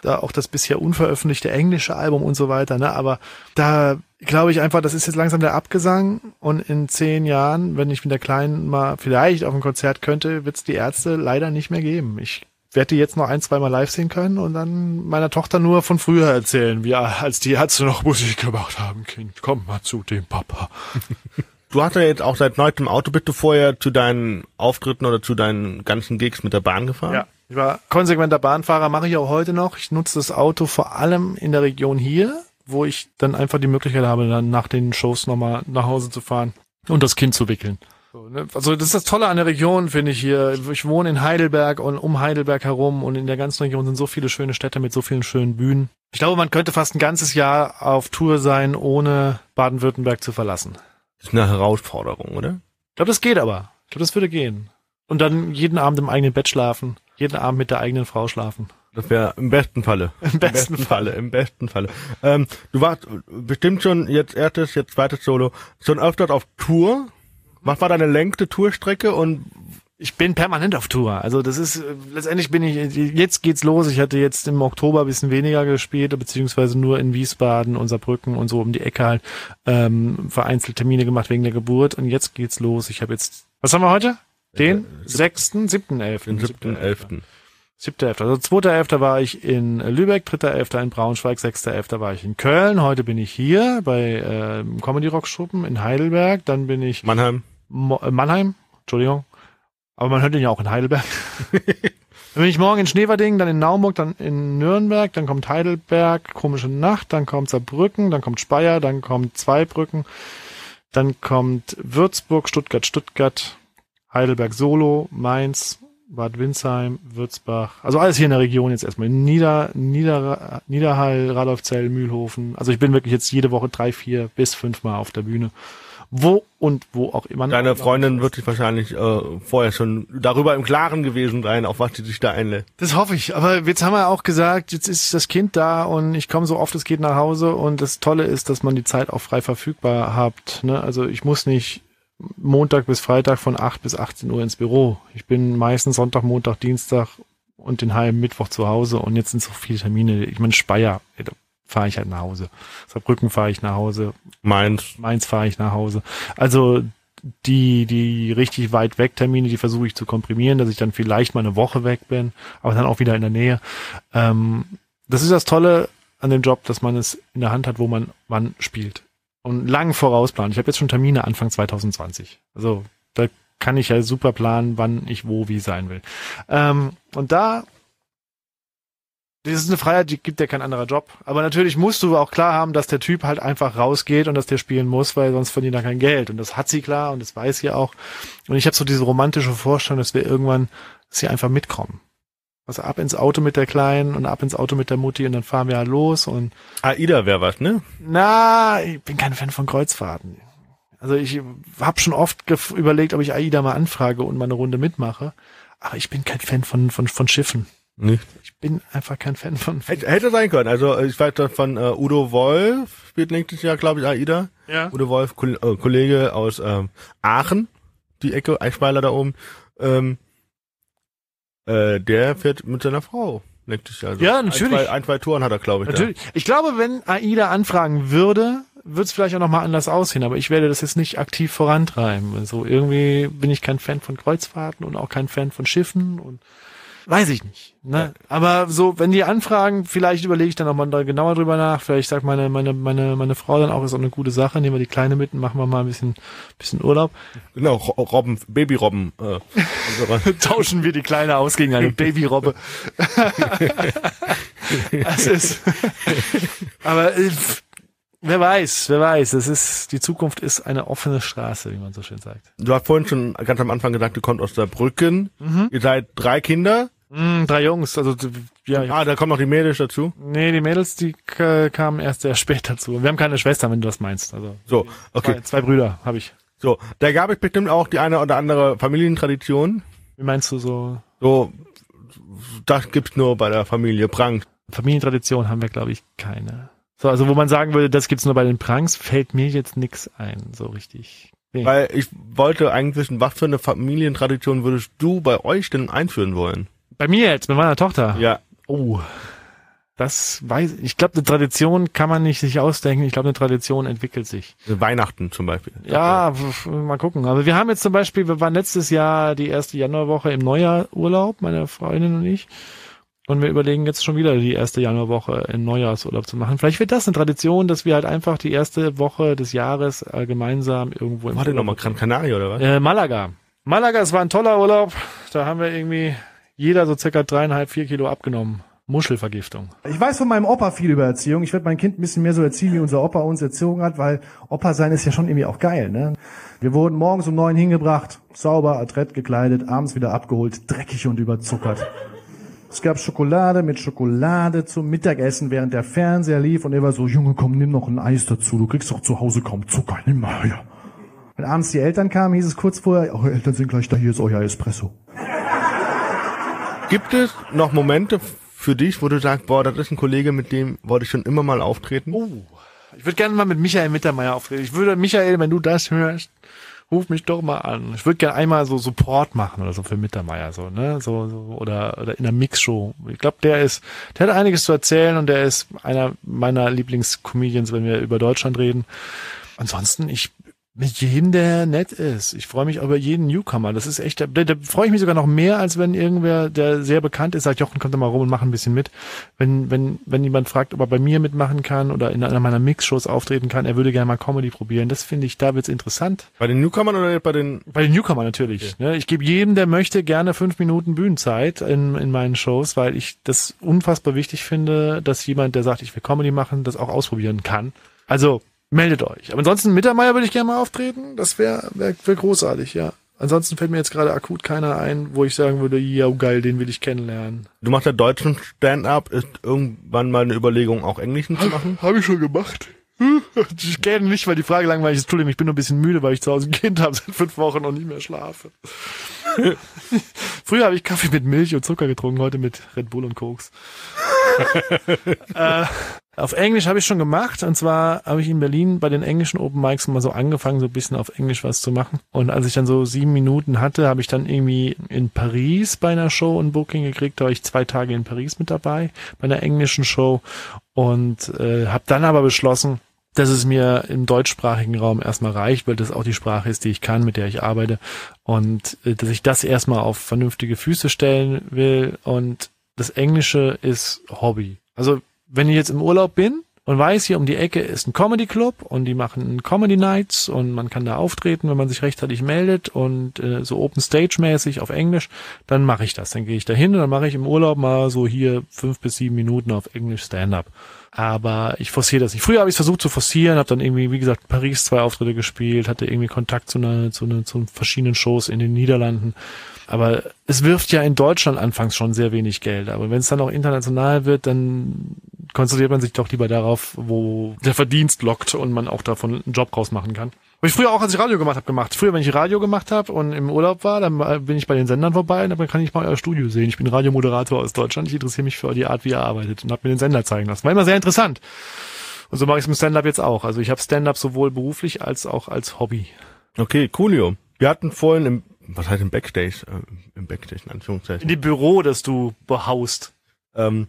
da auch das bisher unveröffentlichte englische Album und so weiter, ne? Aber da glaube ich einfach, das ist jetzt langsam der Abgesang und in zehn Jahren, wenn ich mit der Kleinen mal vielleicht auf ein Konzert könnte, wird es die Ärzte leider nicht mehr geben. Ich werde die jetzt noch ein, zwei Mal live sehen können und dann meiner Tochter nur von früher erzählen, wie als die Ärzte noch Musik gemacht haben, Kind. Komm mal zu dem Papa. Du hast ja jetzt auch seit neuestem Auto. Bist du vorher zu deinen Auftritten oder zu deinen ganzen Gigs mit der Bahn gefahren? Ja, ich war konsequenter Bahnfahrer, mache ich auch heute noch. Ich nutze das Auto vor allem in der Region hier, wo ich dann einfach die Möglichkeit habe, dann nach den Shows nochmal nach Hause zu fahren und das Kind zu wickeln. Ne? Also das ist das Tolle an der Region, finde ich hier. Ich wohne in Heidelberg und um Heidelberg herum und in der ganzen Region sind so viele schöne Städte mit so vielen schönen Bühnen. Ich glaube, man könnte fast ein ganzes Jahr auf Tour sein, ohne Baden-Württemberg zu verlassen. Das ist eine Herausforderung, oder? Ich glaube, das geht aber. Ich glaube, das würde gehen. Und dann jeden Abend im eigenen Bett schlafen. Jeden Abend mit der eigenen Frau schlafen. Das wäre im besten Falle. Im besten Falle. Im besten Falle. Ähm, du warst bestimmt schon jetzt erstes, jetzt zweites Solo, schon öfters auf Tour. Was war deine längste Tourstrecke und Ich bin permanent auf Tour. Also das ist, äh, letztendlich bin ich, jetzt geht's los. Ich hatte jetzt im Oktober ein bisschen weniger gespielt, beziehungsweise nur in Wiesbaden und Saarbrücken und so um die Ecke halt ähm, vereinzelt Termine gemacht wegen der Geburt. Und jetzt geht's los. Ich habe jetzt, was haben wir heute? Den sechsten, siebten, elften. den 7.11.? Siebter, elfter. Also zweiter, elfter war ich in Lübeck, dritter, elfter in Braunschweig, sechster, elfter war ich in Köln. Heute bin ich hier bei ähm, Comedy Rock Schuppen in Heidelberg. Dann bin ich Mannheim. Mo äh, Mannheim, Entschuldigung. Aber man hört ihn ja auch in Heidelberg. dann bin ich morgen in Schneverding, dann in Naumburg, dann in Nürnberg, dann kommt Heidelberg, komische Nacht, dann kommt Saarbrücken, dann kommt Speyer, dann kommt Zweibrücken, dann kommt Würzburg, Stuttgart, Stuttgart, Heidelberg Solo, Mainz, Bad Windsheim, Würzbach. Also alles hier in der Region jetzt erstmal. Nieder, Nieder, Niederhall, Radolfzell, Mühlhofen. Also ich bin wirklich jetzt jede Woche drei, vier bis fünfmal auf der Bühne. Wo und wo auch immer. Deine Freundin wird sich wahrscheinlich äh, vorher schon darüber im Klaren gewesen sein, auf was sie sich da einlässt. Das hoffe ich. Aber jetzt haben wir auch gesagt, jetzt ist das Kind da und ich komme so oft es geht nach Hause und das Tolle ist, dass man die Zeit auch frei verfügbar hat. Ne? Also ich muss nicht Montag bis Freitag von 8 bis 18 Uhr ins Büro. Ich bin meistens Sonntag, Montag, Dienstag und den halben Mittwoch zu Hause und jetzt sind so viele Termine. Ich meine, Speyer, fahre ich halt nach Hause. Saarbrücken fahre ich nach Hause. Mainz. Mainz fahre ich nach Hause. Also die, die richtig weit weg Termine, die versuche ich zu komprimieren, dass ich dann vielleicht mal eine Woche weg bin, aber dann auch wieder in der Nähe. Ähm, das ist das Tolle an dem Job, dass man es in der Hand hat, wo man wann spielt. Und lang vorausplant. Ich habe jetzt schon Termine Anfang 2020. Also da kann ich ja super planen, wann ich wo wie sein will. Ähm, und da das ist eine Freiheit, die gibt dir kein anderer Job. Aber natürlich musst du auch klar haben, dass der Typ halt einfach rausgeht und dass der spielen muss, weil sonst verdient er kein Geld. Und das hat sie klar und das weiß sie auch. Und ich habe so diese romantische Vorstellung, dass wir irgendwann, dass sie einfach mitkommen. Also ab ins Auto mit der Kleinen und ab ins Auto mit der Mutti und dann fahren wir halt los und. AIDA wäre was, ne? Na, ich bin kein Fan von Kreuzfahrten. Also ich habe schon oft überlegt, ob ich AIDA mal anfrage und mal eine Runde mitmache. Aber ich bin kein Fan von, von, von Schiffen. Nicht. Ich bin einfach kein Fan von. Hätte, hätte sein können. Also ich weiß von äh, Udo Wolf, spielt nächstes Jahr, glaube ich, AIDA. Ja. Udo Wolf, Ko äh, Kollege aus ähm, Aachen, die Ecke, Eichweiler da oben. Ähm, äh, der fährt mit seiner Frau nächstes Jahr. Also Ja, natürlich. Ein, zwei, ein, zwei Touren hat er, glaube ich. Natürlich. Ich glaube, wenn AIDA anfragen würde, würde es vielleicht auch nochmal anders aussehen, aber ich werde das jetzt nicht aktiv vorantreiben. Also irgendwie bin ich kein Fan von Kreuzfahrten und auch kein Fan von Schiffen und weiß ich nicht. Ne? Aber so, wenn die anfragen, vielleicht überlege ich dann nochmal da genauer drüber nach. Vielleicht sagt meine, meine, meine, meine Frau dann auch, ist auch eine gute Sache, nehmen wir die Kleine mit und machen wir mal ein bisschen, bisschen Urlaub. Genau, Ro- Robben, Babyrobben. Äh, Tauschen wir die Kleine aus gegen eine Babyrobbe. das ist, aber äh, wer weiß, wer weiß. Es ist, die Zukunft ist eine offene Straße, wie man so schön sagt. du hast vorhin schon ganz am Anfang gesagt, du kommst aus der Brücken. Ihr seid drei Kinder. Mm, drei Jungs, also ja, Ah, da kommen noch die Mädels dazu. nee, die Mädels, die k- kamen erst sehr spät dazu. Wir haben keine Schwester, wenn du das meinst. Also So, okay. zwei, zwei Brüder habe ich. So, da gab es bestimmt auch die eine oder andere Familientradition. Wie meinst du so? So, das gibt's nur bei der Familie Prank. Familientradition haben wir, glaube ich, keine. So, also wo man sagen würde, das gibt's nur bei den Pranks, fällt mir jetzt nix ein, so richtig. Nee. Weil ich wollte eigentlich wissen, was für eine Familientradition würdest du bei euch denn einführen wollen? Bei mir jetzt, mit meiner Tochter. Ja, Oh, das weiß ich. Ich glaube, eine Tradition kann man nicht sich ausdenken. Ich glaube, eine Tradition entwickelt sich. Weihnachten zum Beispiel. Ja, mal gucken. Aber wir haben jetzt zum Beispiel, wir waren letztes Jahr die erste Januarwoche im Neujahrurlaub, meine Freundin und ich. Und wir überlegen jetzt schon wieder die erste Januarwoche in Neujahrsurlaub zu machen. Vielleicht wird das eine Tradition, dass wir halt einfach die erste Woche des Jahres äh, gemeinsam irgendwo im War denn Urlaub nochmal Gran Canaria oder was? äh, Malaga. Malaga, es war ein toller Urlaub. Da haben wir irgendwie jeder so circa dreieinhalb, vier Kilo abgenommen. Muschelvergiftung. Ich weiß von meinem Opa viel über Erziehung. Ich werde mein Kind ein bisschen mehr so erziehen, wie unser Opa uns erzogen hat, weil Opa sein ist ja schon irgendwie auch geil. Ne? Wir wurden morgens um neun hingebracht, sauber, adrett gekleidet, abends wieder abgeholt, dreckig und überzuckert. Es gab Schokolade mit Schokolade zum Mittagessen, während der Fernseher lief und er war so, Junge, komm, nimm noch ein Eis dazu, du kriegst doch zu Hause kaum Zucker, nimm mal her. Wenn abends die Eltern kamen, hieß es kurz vorher, eure Eltern sind gleich da, hier ist euer Espresso. Gibt es noch Momente für dich, wo du sagst, boah, das ist ein Kollege, mit dem wollte ich schon immer mal auftreten? Oh, ich würde gerne mal mit Michael Mittermeier auftreten. Ich würde, Michael, wenn du das hörst, ruf mich doch mal an. Ich würde gerne einmal so Support machen oder so für Mittermeier, so, ne, so, so oder, oder in der Mixshow. Ich glaube, der ist, der hat einiges zu erzählen und der ist einer meiner Lieblingscomedians, wenn wir über Deutschland reden. Ansonsten, ich mit jedem, der nett ist. Ich freue mich über jeden Newcomer. Das ist echt, da, da freue ich mich sogar noch mehr, als wenn irgendwer, der sehr bekannt ist, sagt, Jochen, kommt doch mal rum und mach ein bisschen mit. Wenn, wenn, wenn jemand fragt, ob er bei mir mitmachen kann oder in einer meiner Mixshows auftreten kann, er würde gerne mal Comedy probieren. Das finde ich, da wird's interessant. Bei den Newcomern oder bei den Bei den Newcomer natürlich. Ne? Ich gebe jedem, der möchte, gerne fünf Minuten Bühnenzeit in, in meinen Shows, weil ich das unfassbar wichtig finde, dass jemand, der sagt, ich will Comedy machen, das auch ausprobieren kann. Also meldet euch. Aber ansonsten Mittermeier würde ich gerne mal auftreten. Das wäre wär, wär großartig, ja. Ansonsten fällt mir jetzt gerade akut keiner ein, wo ich sagen würde, ja geil, den will ich kennenlernen. Du machst ja deutschen Stand-up, ist irgendwann mal eine Überlegung, auch englischen zu machen? Habe ich schon gemacht. Ich kenne nicht, weil die Frage langweilig ist. Entschuldigung, ich bin nur ein bisschen müde, weil ich zu Hause ein Kind habe, seit fünf Wochen und nicht mehr schlafe. Früher habe ich Kaffee mit Milch und Zucker getrunken, heute mit Red Bull und Koks. äh, auf Englisch habe ich schon gemacht und zwar habe ich in Berlin bei den englischen Open Mics mal so angefangen, so ein bisschen auf Englisch was zu machen. Und als ich dann so sieben Minuten hatte, habe ich dann irgendwie in Paris bei einer Show ein Booking gekriegt. Da war ich zwei Tage in Paris mit dabei bei einer englischen Show und äh, habe dann aber beschlossen, dass es mir im deutschsprachigen Raum erstmal reicht, weil das auch die Sprache ist, die ich kann, mit der ich arbeite und äh, dass ich das erstmal auf vernünftige Füße stellen will und das Englische ist Hobby. Also wenn ich jetzt im Urlaub bin, und weiß, hier um die Ecke ist ein Comedy Club und die machen Comedy Nights und man kann da auftreten, wenn man sich rechtzeitig meldet und äh, so Open Stage mäßig auf Englisch, dann mache ich das. Dann gehe ich da hin und dann mache ich im Urlaub mal so hier fünf bis sieben Minuten auf Englisch Stand-up. Aber ich forciere das nicht. Früher habe ich es versucht zu forcieren, habe dann irgendwie, wie gesagt, Paris zwei Auftritte gespielt, hatte irgendwie Kontakt zu, einer, zu, einer, zu verschiedenen Shows in den Niederlanden. Aber es wirft ja in Deutschland anfangs schon sehr wenig Geld. Aber wenn es dann auch international wird, dann konzentriert man sich doch lieber darauf, wo der Verdienst lockt und man auch davon einen Job rausmachen kann. Habe ich früher auch, als ich Radio gemacht habe, gemacht. Früher, wenn ich Radio gemacht habe und im Urlaub war, dann bin ich bei den Sendern vorbei und dann kann ich mal euer Studio sehen. Ich bin Radiomoderator aus Deutschland. Ich interessiere mich für die Art, wie ihr arbeitet und habe mir den Sender zeigen lassen. War immer sehr interessant. Und so mache ich es mit Stand-up jetzt auch. Also ich habe Stand-up sowohl beruflich als auch als Hobby. Okay, coolio. Wir hatten vorhin im, was heißt im Backstage, äh, im Backstage in Anführungszeichen. In dem Büro, das du behaust. Ähm,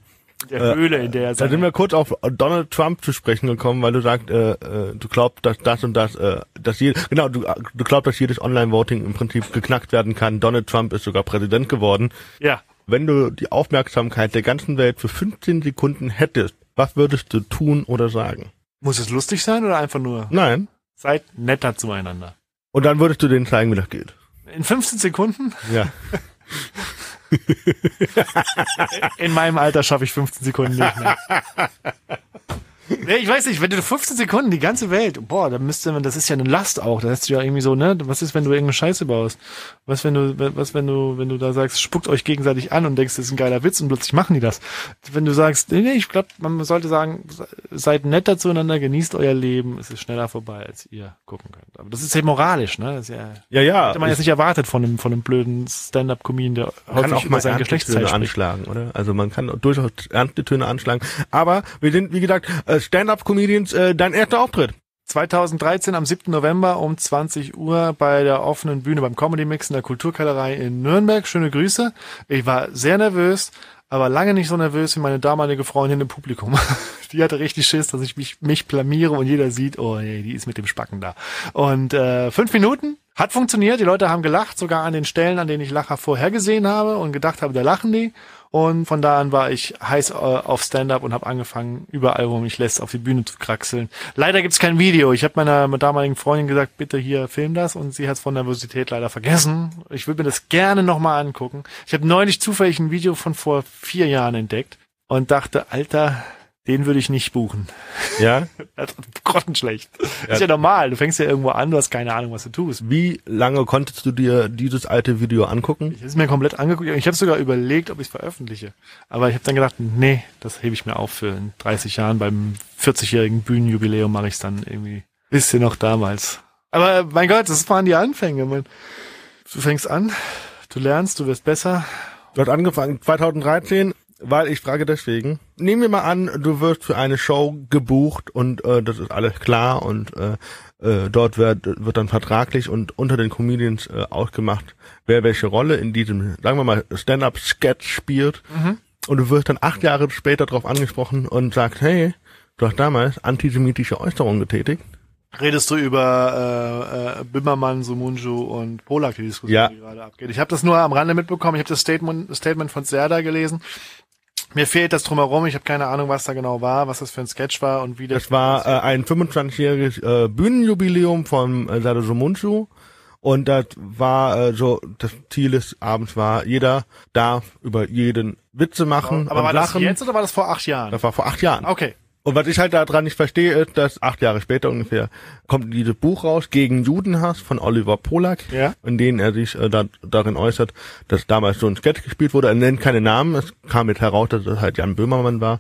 der äh, Höhle, in der er Da sind wir kurz auf Donald Trump zu sprechen gekommen, weil du sagst, äh, äh, du glaubst, dass das und das, äh, dass je, genau, du, du glaubst, dass jedes Online-Voting im Prinzip geknackt werden kann. Donald Trump ist sogar Präsident geworden. Ja. Wenn du die Aufmerksamkeit der ganzen Welt für 15 Sekunden hättest, was würdest du tun oder sagen? Muss es lustig sein oder einfach nur? Nein. Seid netter zueinander. Und dann würdest du denen zeigen, wie das geht. In 15 Sekunden? Ja. In meinem Alter schaffe ich 15 Sekunden nicht mehr. Nee, ich weiß nicht, wenn du 15 Sekunden die ganze Welt, boah, da müsste man, das ist ja eine Last auch, da hast du ja irgendwie so, ne, was ist, wenn du irgendeine Scheiße baust? Was, wenn du, was, wenn du, wenn du da sagst, spuckt euch gegenseitig an und denkst, das ist ein geiler Witz und plötzlich machen die das. Wenn du sagst, nee, nee ich glaube, man sollte sagen, seid netter zueinander, genießt euer Leben, es ist schneller vorbei, als ihr gucken könnt. Aber das ist ja moralisch, ne, das ist ja, ja, ja. Hätte man jetzt nicht erwartet von einem, von einem blöden Stand-Up-Comedian, der häufig auch mal sein Geschlechtsteil anschlagen, oder? Also man kann durchaus ernste Töne anschlagen. Aber wir sind, wie gesagt, äh, Stand-Up-Comedians, äh, dein erster Auftritt. 2013 am 7. November um 20 Uhr bei der offenen Bühne beim Comedy Mix in der Kulturkellerei in Nürnberg. Schöne Grüße. Ich war sehr nervös, aber lange nicht so nervös wie meine damalige Freundin im Publikum. Die hatte richtig Schiss, dass ich mich, mich blamiere und jeder sieht, oh nee, die ist mit dem Spacken da. Und äh, fünf Minuten hat funktioniert. Die Leute haben gelacht, sogar an den Stellen, an denen ich Lacher vorhergesehen habe und gedacht habe, da lachen die. Und von da an war ich heiß äh, auf Stand-up und habe angefangen, überall, wo mich lässt, auf die Bühne zu kraxeln. Leider gibt's kein Video. Ich habe meiner damaligen Freundin gesagt, bitte hier film das und sie hat es von Nervosität leider vergessen. Ich würde mir das gerne nochmal angucken. Ich habe neulich zufällig ein Video von vor vier Jahren entdeckt und dachte, Alter, den würde ich nicht buchen. Ja? Grottenschlecht. Ja. Ist ja normal. Du fängst ja irgendwo an, du hast keine Ahnung, was du tust. Wie lange konntest du dir dieses alte Video angucken? Ich habe es mir komplett angeguckt. Ich habe sogar überlegt, ob ich es veröffentliche. Aber ich habe dann gedacht, nee, das hebe ich mir auf für in 30 Jahren. Beim 40-jährigen Bühnenjubiläum mache ich es dann irgendwie. Bisschen noch damals. Aber mein Gott, das waren die Anfänge. Man. Du fängst an, du lernst, du wirst besser. Du hast angefangen 2013 weil ich frage deswegen. Nehmen wir mal an, du wirst für eine Show gebucht und äh, das ist alles klar und äh, äh, dort wird, wird dann vertraglich und unter den Comedians äh, ausgemacht, wer welche Rolle in diesem, sagen wir mal, Stand-up-Sketch spielt. Mhm. Und du wirst dann acht Jahre später darauf angesprochen und sagst, hey, du hast damals antisemitische Äußerungen getätigt. Redest du über äh, äh, Bimmermann, Sumunju und Polak, die Diskussion, ja. die gerade abgeht? Ich habe das nur am Rande mitbekommen. Ich habe das Statement, Statement von Serda gelesen. Mir fehlt das drumherum. Ich habe keine Ahnung, was da genau war, was das für ein Sketch war und wie das. Das war äh, ein 25-jähriges äh, Bühnenjubiläum von äh, Sado Sumunju. Und das war äh, so, das Ziel des Abends war, jeder darf über jeden Witze machen. Aber war lachen. das jetzt oder war das vor acht Jahren? Das war vor acht Jahren. Okay. Und was ich halt daran nicht verstehe, ist, dass acht Jahre später ungefähr kommt dieses Buch raus, Gegen Judenhass von Oliver Polak, ja. in dem er sich äh, da, darin äußert, dass damals so ein Sketch gespielt wurde. Er nennt keine Namen, es kam jetzt heraus, dass es halt Jan Böhmermann war.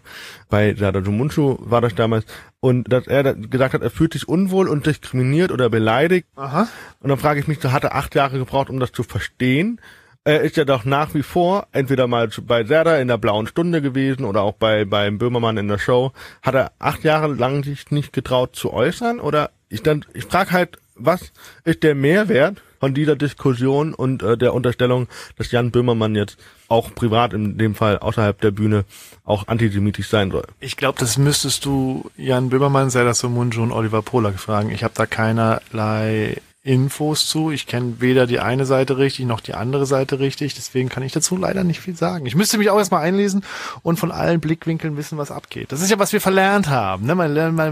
Bei Sada Munchu war das damals. Und dass er gesagt hat, er fühlt sich unwohl und diskriminiert oder beleidigt. Aha. Und dann frage ich mich, so hat er acht Jahre gebraucht, um das zu verstehen? Er ist ja doch nach wie vor entweder mal bei Serda in der blauen Stunde gewesen oder auch bei beim Böhmermann in der Show. Hat er acht Jahre lang sich nicht getraut zu äußern? Oder ich dann ich frage halt, was ist der Mehrwert von dieser Diskussion und äh, der Unterstellung, dass Jan Böhmermann jetzt auch privat in dem Fall außerhalb der Bühne auch antisemitisch sein soll? Ich glaube, das müsstest du Jan Böhmermann, Serdar Somunju und Oliver Polak fragen. Ich habe da keinerlei Infos zu. Ich kenne weder die eine Seite richtig noch die andere Seite richtig. Deswegen kann ich dazu leider nicht viel sagen. Ich müsste mich auch erstmal einlesen und von allen Blickwinkeln wissen, was abgeht. Das ist ja, was wir verlernt haben. Ne?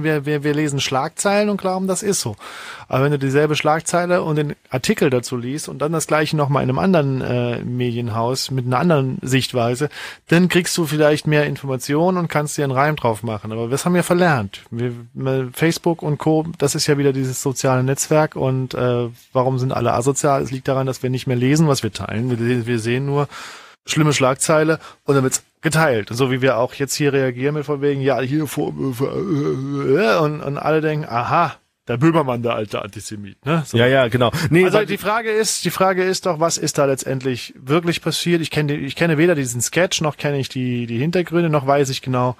Wir, wir, wir lesen Schlagzeilen und glauben, das ist so. Aber wenn du dieselbe Schlagzeile und den Artikel dazu liest und dann das gleiche nochmal in einem anderen äh, Medienhaus mit einer anderen Sichtweise, dann kriegst du vielleicht mehr Informationen und kannst dir einen Reim drauf machen. Aber das haben wir verlernt. Wir, Facebook und Co., das ist ja wieder dieses soziale Netzwerk und äh, warum sind alle asozial? Es liegt daran, dass wir nicht mehr lesen, was wir teilen. Wir, wir sehen nur schlimme Schlagzeile und dann wird's geteilt. So wie wir auch jetzt hier reagieren mit von wegen, ja, hier Vorwürfe und, und alle denken, aha, der Böhmermann, der alte Antisemit, ne? So. Ja, ja, genau. Nee, also die Frage ist, die Frage ist doch, was ist da letztendlich wirklich passiert? Ich kenne, ich kenne weder diesen Sketch noch kenne ich die die Hintergründe, noch weiß ich genau,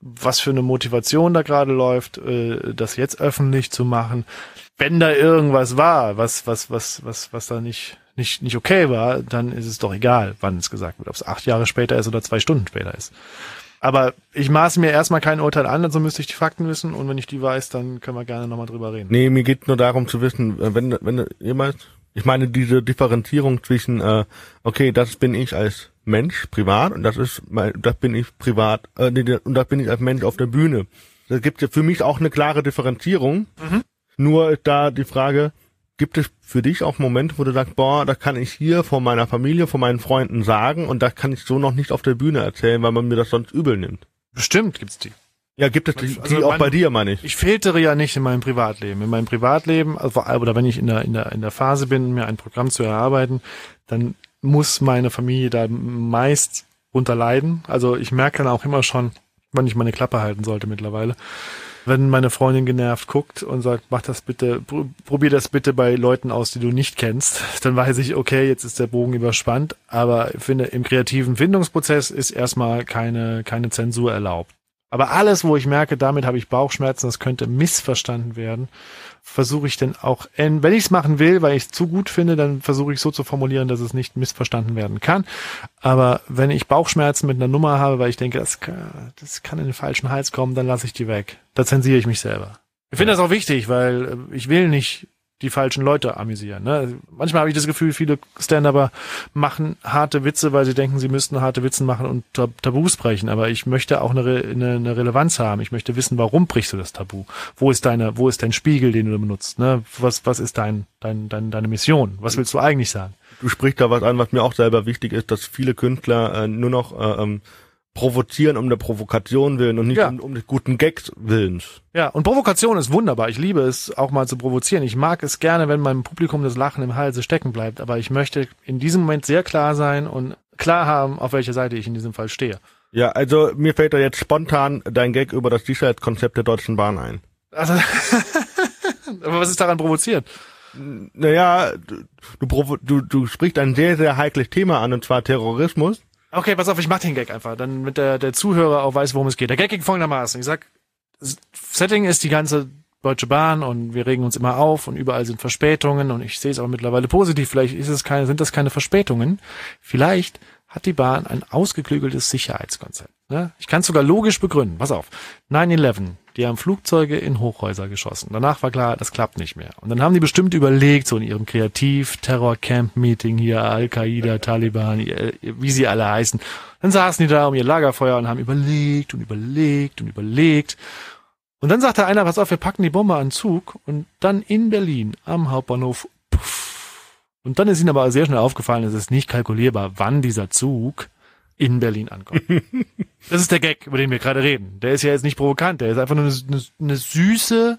was für eine Motivation da gerade läuft, äh, das jetzt öffentlich zu machen. Wenn da irgendwas war, was was was was was da nicht nicht nicht okay war, dann ist es doch egal, wann es gesagt wird, ob es acht Jahre später ist oder zwei Stunden später ist. Aber ich maße mir erstmal kein Urteil an, also müsste ich die Fakten wissen und wenn ich die weiß, dann können wir gerne nochmal drüber reden. Nee, mir geht nur darum zu wissen, äh, wenn, wenn jemand, ich meine diese Differenzierung zwischen, äh, okay, das bin ich als Mensch privat und das ist, das bin ich privat, äh, und das bin ich als Mensch auf der Bühne. Da gibt ja für mich auch eine klare Differenzierung. Mhm. Nur ist da die Frage, Gibt es für dich auch Momente, wo du sagst, boah, das kann ich hier vor meiner Familie, vor meinen Freunden sagen und das kann ich so noch nicht auf der Bühne erzählen, weil man mir das sonst übel nimmt? Bestimmt gibt's die. Ja, gibt es die, also die auch mein, bei dir, meine ich. Ich filtere ja nicht in meinem Privatleben. In meinem Privatleben, also, oder wenn ich in der, in der, in der Phase bin, mir ein Programm zu erarbeiten, dann muss meine Familie da meist unterleiden. Also ich merke dann auch immer schon, wann ich meine Klappe halten sollte mittlerweile wenn meine Freundin genervt guckt und sagt, mach das bitte, probier das bitte bei Leuten aus, die du nicht kennst, dann weiß ich, okay, jetzt ist der Bogen überspannt, aber ich finde, im kreativen Findungsprozess ist erstmal keine, keine Zensur erlaubt. Aber alles, wo ich merke, damit habe ich Bauchschmerzen, das könnte missverstanden werden, versuche ich denn auch, wenn ich es machen will, weil ich es zu gut finde, dann versuche ich so zu formulieren, dass es nicht missverstanden werden kann. Aber wenn ich Bauchschmerzen mit einer Nummer habe, weil ich denke, das kann, das kann in den falschen Hals kommen, dann lasse ich die weg. Da zensiere ich mich selber. Ich finde das auch wichtig, weil äh, ich will nicht die falschen Leute amüsieren. Ne? Manchmal habe ich das Gefühl, viele Stand-Upper machen harte Witze, weil sie denken, sie müssten harte Witze machen und Tabus brechen. Aber ich möchte auch eine, eine, eine, Relevanz haben. Ich möchte wissen, warum brichst du das Tabu? Wo ist deine, wo ist dein Spiegel, den du benutzt? Ne? Was, was ist dein, dein, dein, deine Mission? Was willst du eigentlich sagen? Du sprichst da was an, was mir auch selber wichtig ist, dass viele Künstler äh, nur noch äh, ähm, provozieren um der Provokation willen und nicht ja. um, um des guten Gags willens. Ja, und Provokation ist wunderbar. Ich liebe es auch mal zu provozieren. Ich mag es gerne, wenn meinem Publikum das Lachen im Halse stecken bleibt. Aber ich möchte in diesem Moment sehr klar sein und klar haben, auf welcher Seite ich in diesem Fall stehe. Ja, also mir fällt da jetzt spontan dein Gag über das Sicherheitskonzept der Deutschen Bahn ein. Also, aber was ist daran provoziert? Naja, du, du, du sprichst ein sehr, sehr heikles Thema an, und zwar Terrorismus. Okay, pass auf, ich mach den Gag einfach, dann mit der, der Zuhörer auch weiß, worum es geht. Der Gag ging folgendermaßen. Ich sag, Setting ist die ganze Deutsche Bahn und wir regen uns immer auf und überall sind Verspätungen und ich sehe es aber mittlerweile positiv. Vielleicht ist es keine, sind das keine Verspätungen. Vielleicht hat die Bahn ein ausgeklügeltes Sicherheitskonzept. Ne? Ich kann es sogar logisch begründen. Pass auf. 9-11, die haben Flugzeuge in Hochhäuser geschossen. Danach war klar, das klappt nicht mehr. Und dann haben die bestimmt überlegt, so in ihrem Kreativ-Terror-Camp-Meeting hier, Al-Qaida, Taliban, wie sie alle heißen. Dann saßen die da um ihr Lagerfeuer und haben überlegt und überlegt und überlegt. Und dann sagte einer, pass auf, wir packen die Bombe an Zug und dann in Berlin am Hauptbahnhof, puff, und dann ist ihnen aber sehr schnell aufgefallen, es ist nicht kalkulierbar, wann dieser Zug in Berlin ankommt. das ist der Gag, über den wir gerade reden. Der ist ja jetzt nicht provokant, der ist einfach nur eine, eine, eine süße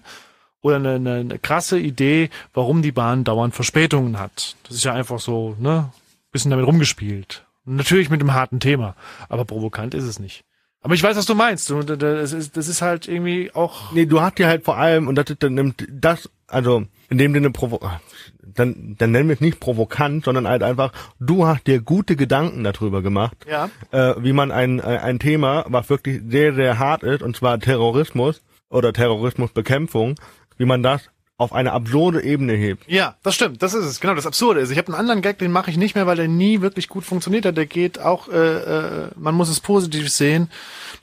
oder eine, eine, eine krasse Idee, warum die Bahn dauernd Verspätungen hat. Das ist ja einfach so, ne, bisschen damit rumgespielt. natürlich mit einem harten Thema, aber provokant ist es nicht. Aber ich weiß, was du meinst. Das ist, das ist halt irgendwie auch. Nee, du hast ja halt vor allem, und das, dann nimmt das, also, in dem Sinne provo dann, dann nennen wir es nicht provokant, sondern halt einfach, du hast dir gute Gedanken darüber gemacht, ja. äh, wie man ein, äh, ein Thema, was wirklich sehr, sehr hart ist, und zwar Terrorismus oder Terrorismusbekämpfung, wie man das auf eine absurde Ebene hebt. Ja, das stimmt. Das ist es. Genau, das Absurde ist. Ich habe einen anderen Gag, den mache ich nicht mehr, weil der nie wirklich gut funktioniert hat. Der geht auch, äh, äh, man muss es positiv sehen.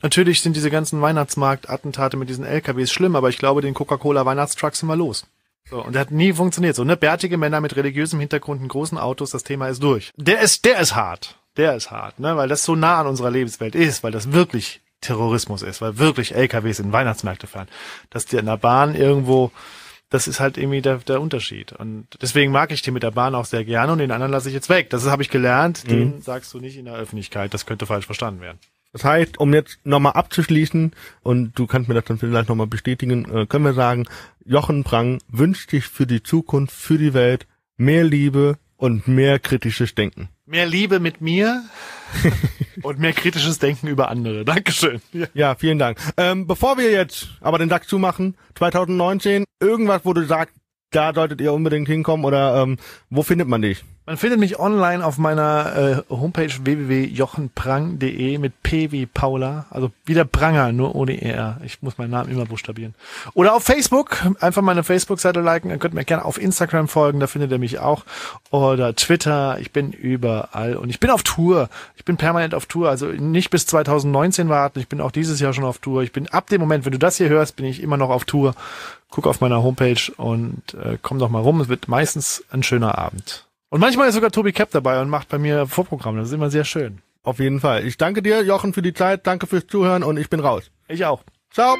Natürlich sind diese ganzen Weihnachtsmarkt-Attentate mit diesen LKWs schlimm, aber ich glaube, den Coca-Cola Weihnachtstruck sind wir los. So, und der hat nie funktioniert. So, ne? Bärtige Männer mit religiösem Hintergrund in großen Autos, das Thema ist durch. Der ist, der ist hart. Der ist hart, ne? Weil das so nah an unserer Lebenswelt ist, weil das wirklich Terrorismus ist, weil wirklich LKWs in Weihnachtsmärkte fahren. Dass die in der Bahn irgendwo, das ist halt irgendwie der, der Unterschied. Und deswegen mag ich den mit der Bahn auch sehr gerne und den anderen lasse ich jetzt weg. Das habe ich gelernt, Mhm. den sagst du nicht in der Öffentlichkeit. Das könnte falsch verstanden werden. Das heißt, um jetzt nochmal abzuschließen, und du kannst mir das dann vielleicht nochmal bestätigen, äh, können wir sagen, Jochen Prang wünscht sich für die Zukunft, für die Welt mehr Liebe und mehr kritisches Denken. Mehr Liebe mit mir und mehr kritisches Denken über andere. Dankeschön. Ja. Ja, vielen Dank. Ähm, bevor wir jetzt aber den Sack zumachen, 2019, irgendwas, wo du sagst, da solltet ihr unbedingt hinkommen oder ähm, wo findet man dich? Man findet mich online auf meiner äh, Homepage www.jochenprang.de mit P wie Paula, also wieder Pranger, nur ohne ER. Ich muss meinen Namen immer buchstabieren. Oder auf Facebook, einfach meine Facebook-Seite liken. Ihr könnt mir gerne auf Instagram folgen, da findet ihr mich auch. Oder Twitter, ich bin überall und ich bin auf Tour. Ich bin permanent auf Tour, also nicht bis 2019 warten. Ich bin auch dieses Jahr schon auf Tour. Ich bin ab dem Moment, wenn du das hier hörst, bin ich immer noch auf Tour. Guck auf meiner Homepage und äh, komm doch mal rum. Es wird meistens ein schöner Abend. Und manchmal ist sogar Tobi Cap dabei und macht bei mir Vorprogramm. Das ist immer sehr schön. Auf jeden Fall. Ich danke dir, Jochen, für die Zeit. Danke fürs Zuhören und ich bin raus. Ich auch. Ciao.